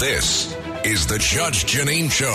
This is the Judge Jeanine Show.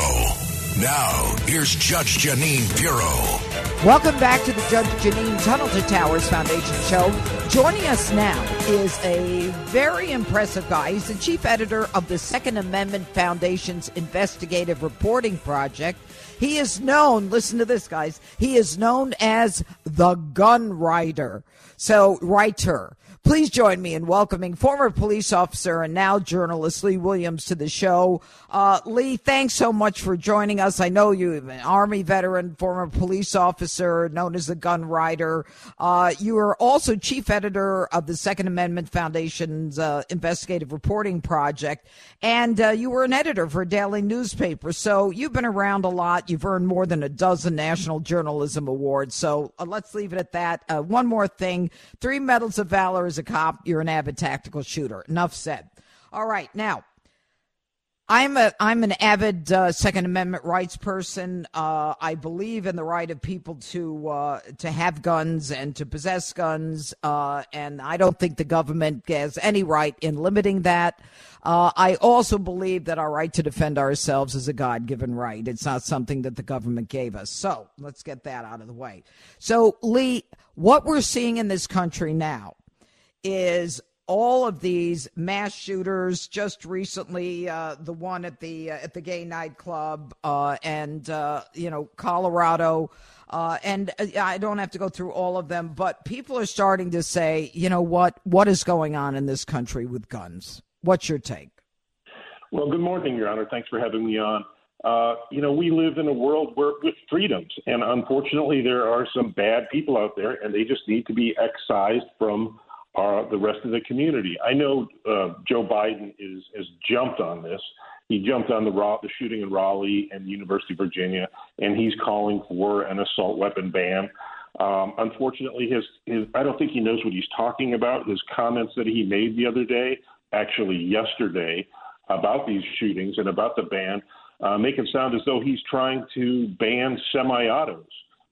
Now, here's Judge Jeanine Pirro. Welcome back to the Judge Jeanine Tunnel to Towers Foundation show. Joining us now is a very impressive guy. He's the chief editor of the Second Amendment Foundation's investigative reporting project. He is known, listen to this, guys, he is known as the gun writer. So, writer. Please join me in welcoming former police officer and now journalist Lee Williams to the show. Uh, Lee, thanks so much for joining us. I know you're an Army veteran, former police officer, known as the gun writer. Uh, you are also chief editor of the Second Amendment Foundation's uh, investigative reporting project, and uh, you were an editor for a daily newspaper. So you've been around a lot. You've earned more than a dozen National Journalism Awards. So uh, let's leave it at that. Uh, one more thing three medals of valor a cop, you're an avid tactical shooter. Enough said. All right, now I'm a I'm an avid uh, Second Amendment rights person. Uh, I believe in the right of people to uh, to have guns and to possess guns, uh, and I don't think the government has any right in limiting that. Uh, I also believe that our right to defend ourselves is a God given right. It's not something that the government gave us. So let's get that out of the way. So Lee, what we're seeing in this country now is all of these mass shooters. Just recently, uh, the one at the uh, at the gay nightclub, uh, and uh, you know Colorado. Uh, and uh, I don't have to go through all of them, but people are starting to say, you know what? What is going on in this country with guns? What's your take? Well, good morning, Your Honor. Thanks for having me on. You know, we live in a world where with freedoms, and unfortunately, there are some bad people out there, and they just need to be excised from uh, the rest of the community. I know uh, Joe Biden is has jumped on this. He jumped on the, the shooting in Raleigh and the University of Virginia, and he's calling for an assault weapon ban. Um, unfortunately, his, his I don't think he knows what he's talking about. His comments that he made the other day, actually yesterday, about these shootings and about the ban, uh, make it sound as though he's trying to ban semi-autos.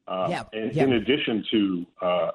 Uh, yeah, and yeah. in addition to uh,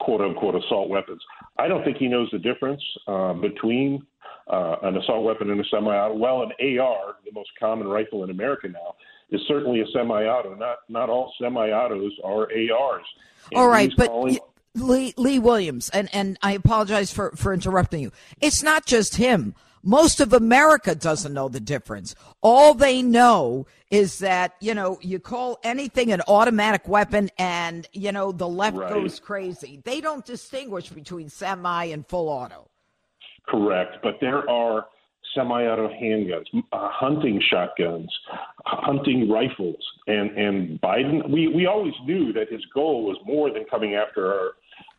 quote unquote assault weapons. I don't think he knows the difference uh, between uh, an assault weapon and a semi-auto. Well, an AR, the most common rifle in America now, is certainly a semi-auto. Not not all semi-autos are ARs. And all right, but. Calling- Lee Lee Williams, and, and I apologize for, for interrupting you. It's not just him. Most of America doesn't know the difference. All they know is that, you know, you call anything an automatic weapon and, you know, the left right. goes crazy. They don't distinguish between semi and full auto. Correct. But there are semi auto handguns, uh, hunting shotguns, hunting rifles. And, and Biden, we, we always knew that his goal was more than coming after our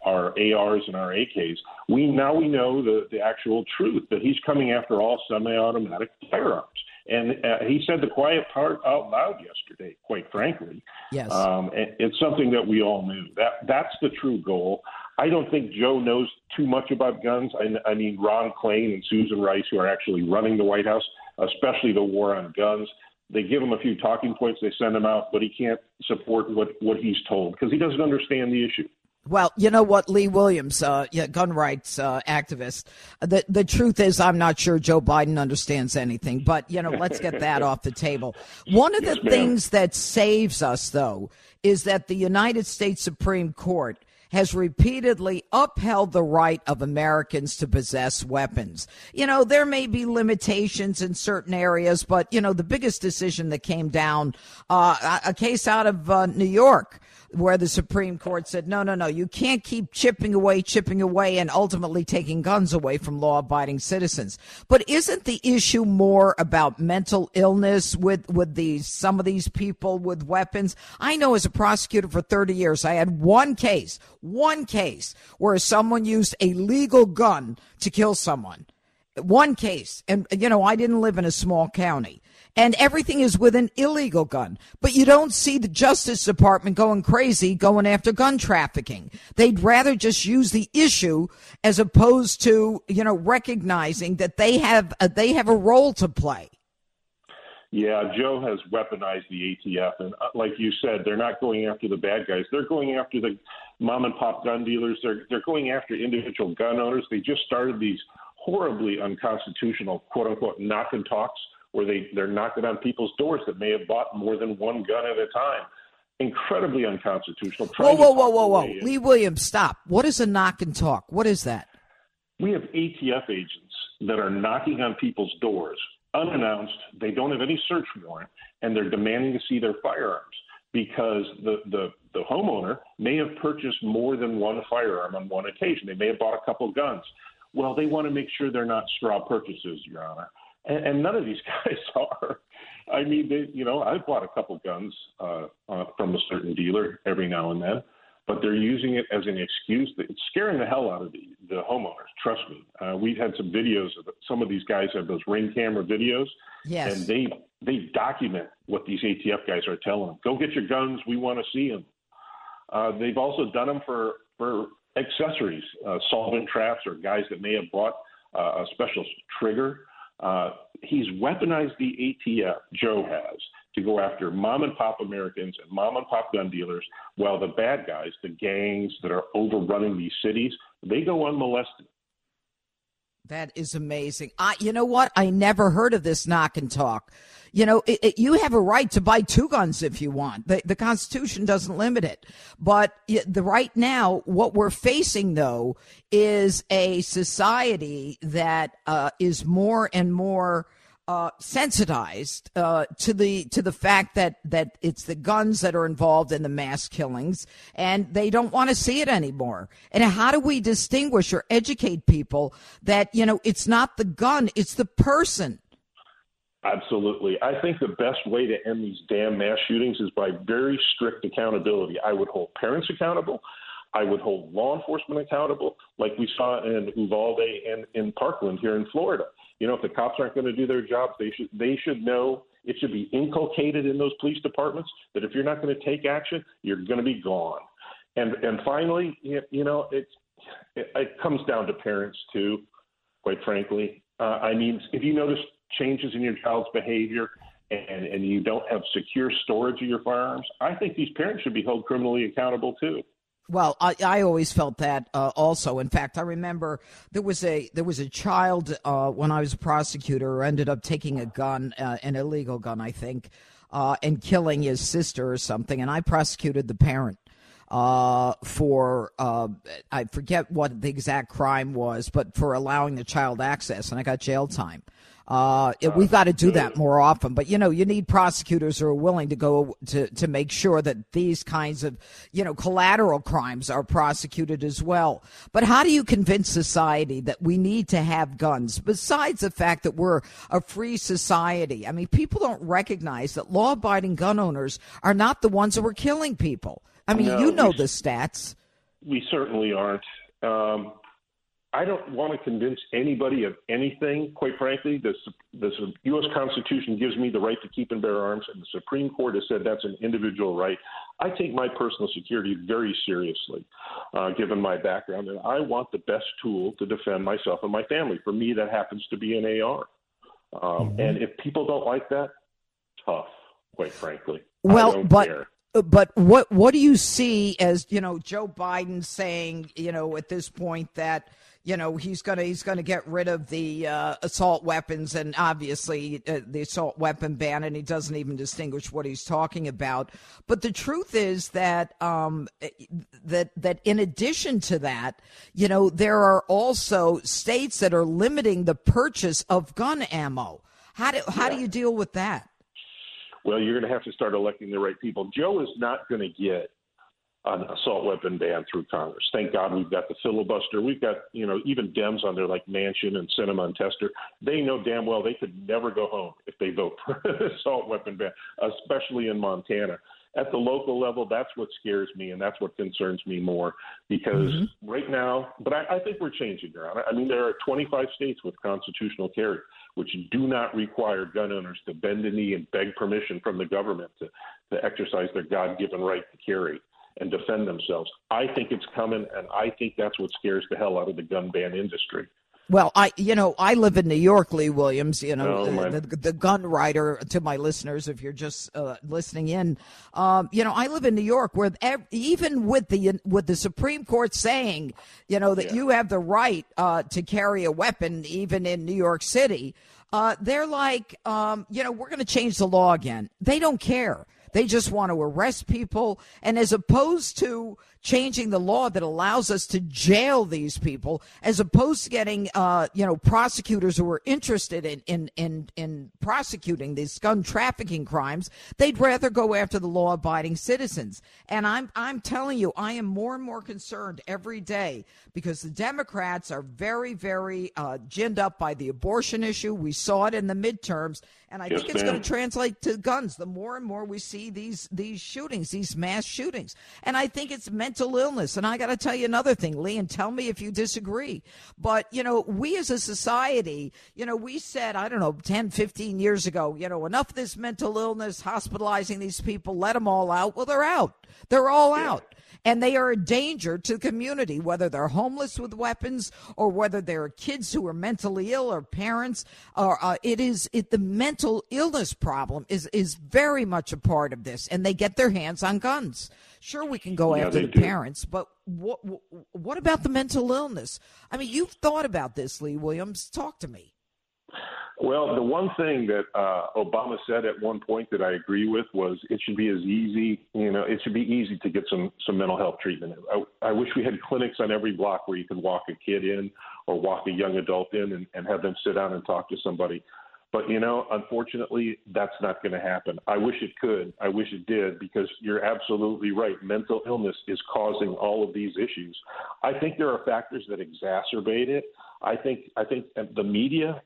our ARs and our AKs. We now we know the the actual truth that he's coming after all semi-automatic firearms. And uh, he said the quiet part out loud yesterday. Quite frankly, yes, um, it's something that we all knew. That that's the true goal. I don't think Joe knows too much about guns. I, I mean, Ron Klain and Susan Rice, who are actually running the White House, especially the war on guns. They give him a few talking points, they send him out, but he can't support what what he's told because he doesn't understand the issue. Well, you know what, Lee Williams, uh, yeah, gun rights uh, activist. The the truth is, I'm not sure Joe Biden understands anything. But you know, let's get that off the table. One of the yes, things that saves us, though, is that the United States Supreme Court has repeatedly upheld the right of Americans to possess weapons. You know, there may be limitations in certain areas, but, you know, the biggest decision that came down, uh, a case out of uh, New York where the Supreme Court said, no, no, no, you can't keep chipping away, chipping away, and ultimately taking guns away from law abiding citizens. But isn't the issue more about mental illness with, with these, some of these people with weapons? I know as a prosecutor for 30 years, I had one case, one case where someone used a legal gun to kill someone. One case. And, you know, I didn't live in a small county and everything is with an illegal gun. But you don't see the Justice Department going crazy going after gun trafficking. They'd rather just use the issue as opposed to, you know, recognizing that they have a, they have a role to play. Yeah, Joe has weaponized the ATF, and uh, like you said, they're not going after the bad guys. They're going after the mom and pop gun dealers. They're they're going after individual gun owners. They just started these horribly unconstitutional, quote unquote, knock and talks where they, they're knocking on people's doors that may have bought more than one gun at a time. Incredibly unconstitutional. Whoa, whoa, whoa, whoa, whoa. Lee Williams, stop. What is a knock and talk? What is that? We have ATF agents that are knocking on people's doors unannounced. They don't have any search warrant, and they're demanding to see their firearms because the, the, the homeowner may have purchased more than one firearm on one occasion. They may have bought a couple of guns. Well, they want to make sure they're not straw purchases, Your Honor. And, and none of these guys are. I mean, they, you know, I've bought a couple guns uh, uh, from a certain dealer every now and then, but they're using it as an excuse. It's scaring the hell out of the, the homeowners. Trust me. Uh, we've had some videos of it. some of these guys have those ring camera videos, yes. and they they document what these ATF guys are telling them. Go get your guns. We want to see them. Uh, they've also done them for for accessories, uh, solvent traps, or guys that may have bought uh, a special trigger. Uh, he's weaponized the ATF, Joe has, to go after mom and pop Americans and mom and pop gun dealers, while the bad guys, the gangs that are overrunning these cities, they go unmolested. That is amazing. I, you know what? I never heard of this knock and talk. You know, it, it, you have a right to buy two guns if you want. The, the Constitution doesn't limit it. But the right now, what we're facing though is a society that uh, is more and more uh, sensitized uh, to the to the fact that that it's the guns that are involved in the mass killings, and they don't want to see it anymore. And how do we distinguish or educate people that you know it's not the gun, it's the person? Absolutely. I think the best way to end these damn mass shootings is by very strict accountability. I would hold parents accountable. I would hold law enforcement accountable, like we saw in Uvalde and in Parkland here in Florida. You know, if the cops aren't going to do their jobs, they should they should know. It should be inculcated in those police departments that if you're not going to take action, you're going to be gone. And and finally, you know, it's it, it comes down to parents too. Quite frankly, uh, I mean, if you notice changes in your child's behavior and and you don't have secure storage of your firearms, I think these parents should be held criminally accountable too. Well, I, I always felt that uh, also. In fact, I remember there was a there was a child uh, when I was a prosecutor who ended up taking a gun, uh, an illegal gun, I think, uh, and killing his sister or something. And I prosecuted the parent uh, for uh, I forget what the exact crime was, but for allowing the child access, and I got jail time. Uh, we've got to do that more often. But you know, you need prosecutors who are willing to go to to make sure that these kinds of you know collateral crimes are prosecuted as well. But how do you convince society that we need to have guns? Besides the fact that we're a free society, I mean, people don't recognize that law-abiding gun owners are not the ones who are killing people. I mean, no, you know we, the stats. We certainly aren't. Um, I don't want to convince anybody of anything, quite frankly. The, the U.S. Constitution gives me the right to keep and bear arms, and the Supreme Court has said that's an individual right. I take my personal security very seriously, uh, given my background, and I want the best tool to defend myself and my family. For me, that happens to be an AR. Um, mm-hmm. And if people don't like that, tough, quite frankly. Well, but. Care but what what do you see as you know Joe Biden saying you know at this point that you know he's gonna he's gonna get rid of the uh, assault weapons and obviously uh, the assault weapon ban and he doesn't even distinguish what he's talking about. But the truth is that um, that that in addition to that you know there are also states that are limiting the purchase of gun ammo. How do how do you deal with that? Well, you're going to have to start electing the right people. Joe is not going to get an assault weapon ban through Congress. Thank God we've got the filibuster. We've got, you know, even Dems on there like Manchin and Sinema and Tester. They know damn well they could never go home if they vote for an assault weapon ban, especially in Montana. At the local level, that's what scares me and that's what concerns me more because mm-hmm. right now, but I, I think we're changing, Your Honor. I mean, there are 25 states with constitutional carry which do not require gun owners to bend a knee and beg permission from the government to, to exercise their God given right to carry and defend themselves. I think it's coming, and I think that's what scares the hell out of the gun ban industry. Well, I, you know, I live in New York, Lee Williams. You know, Oh, the, the, the gun writer to my listeners, if you're just uh, listening in. Um, you know, I live in New York, where ev- even with the with the Supreme Court saying, you know, that you have the right uh, to carry a weapon, even in New York City, uh, they're like, um, you know, we're going to change the law again. They don't care. They just want to arrest people. And as opposed to changing the law that allows us to jail these people, as opposed to getting, uh, you know, prosecutors who are interested in, in, in, in prosecuting these gun trafficking crimes, they'd rather go after the law abiding citizens. And I'm, I'm telling you, I am more and more concerned every day because the Democrats are very, very, uh, ginned up by the abortion issue. We saw it in the midterms. And I Yes, think it's going to translate to guns. The more and more we see these these shootings, these mass shootings, and I think it's mental illness. And I got to tell you another thing, Lee, and tell me if you disagree. But you know, we as a society, you know, we said I don't know 10, 15 years ago, you know, enough of this mental illness, hospitalizing these people, let them all out. Well, they're out. They're all out and they are a danger to the community, whether they're homeless with weapons or whether they're kids who are mentally ill or parents. Or uh, it is it the mental illness problem is is very much a part of this, and they get their hands on guns. Sure, we can go Yeah, after the do. parents, but what what about the mental illness? I mean, you've thought about this, Lee Williams. Talk to me. Well, the one thing that uh, Obama said at one point that I agree with was it should be as easy, you know, it should be easy to get some some mental health treatment. I, I wish we had clinics on every block where you could walk a kid in or walk a young adult in and, and have them sit down and talk to somebody. But you know, unfortunately, that's not going to happen. I wish it could. I wish it did because you're absolutely right. Mental illness is causing all of these issues. I think there are factors that exacerbate it. I think I think the media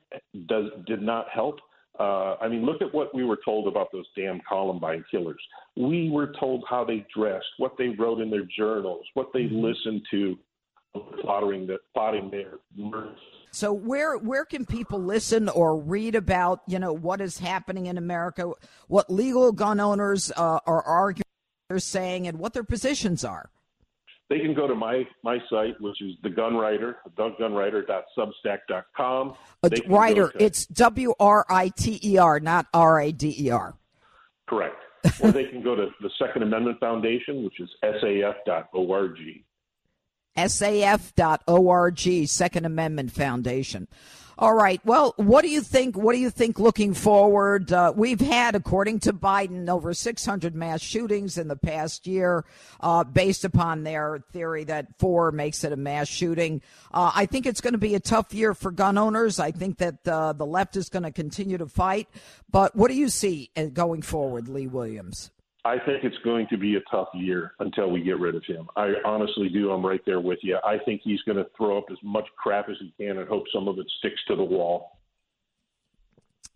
does did not help. Uh, I mean, look at what we were told about those damn Columbine killers. We were told how they dressed, what they wrote in their journals, what they listened to, plotting the plotting their murders. So where where can people listen or read about you know what is happening in America, what legal gun owners uh, are arguing, they're saying, and what their positions are? They can go to my my site, which is the Gunwriter, thegunwriter.substack.com. A They can go writer, to- it's W R I T E R, not R A D E R. correct. or they can go to the Second Amendment Foundation, which is saf.org. SAF.org, Second Amendment Foundation. All right. Well, what do you think? What do you think looking forward? Uh, we've had, according to Biden, over 600 mass shootings in the past year, uh, based upon their theory that four makes it a mass shooting. Uh, I think it's going to be a tough year for gun owners. I think that uh, the left is going to continue to fight. But what do you see uh, going forward, Lee Williams? I think it's going to be a tough year until we get rid of him. I honestly do. I'm right there with you. I think he's going to throw up as much crap as he can and hope some of it sticks to the wall.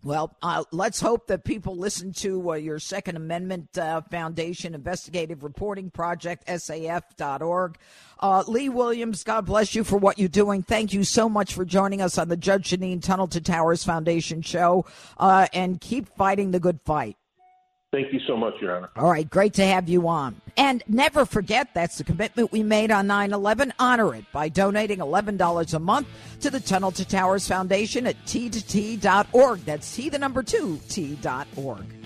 Well, uh, let's hope that people listen to uh, your Second Amendment uh, Foundation Investigative Reporting Project, SAF.org. Uh, Lee Williams, God bless you for what you're doing. Thank you so much for joining us on the Judge Jeanine Tunnel to Towers Foundation show. Uh, and keep fighting the good fight. Thank you so much, Your Honor. All right, great to have you on. And never forget that's the commitment we made on 9 11. Honor it by donating $11 a month to the Tunnel to Towers Foundation at t2t.org. That's T the number two, T.org.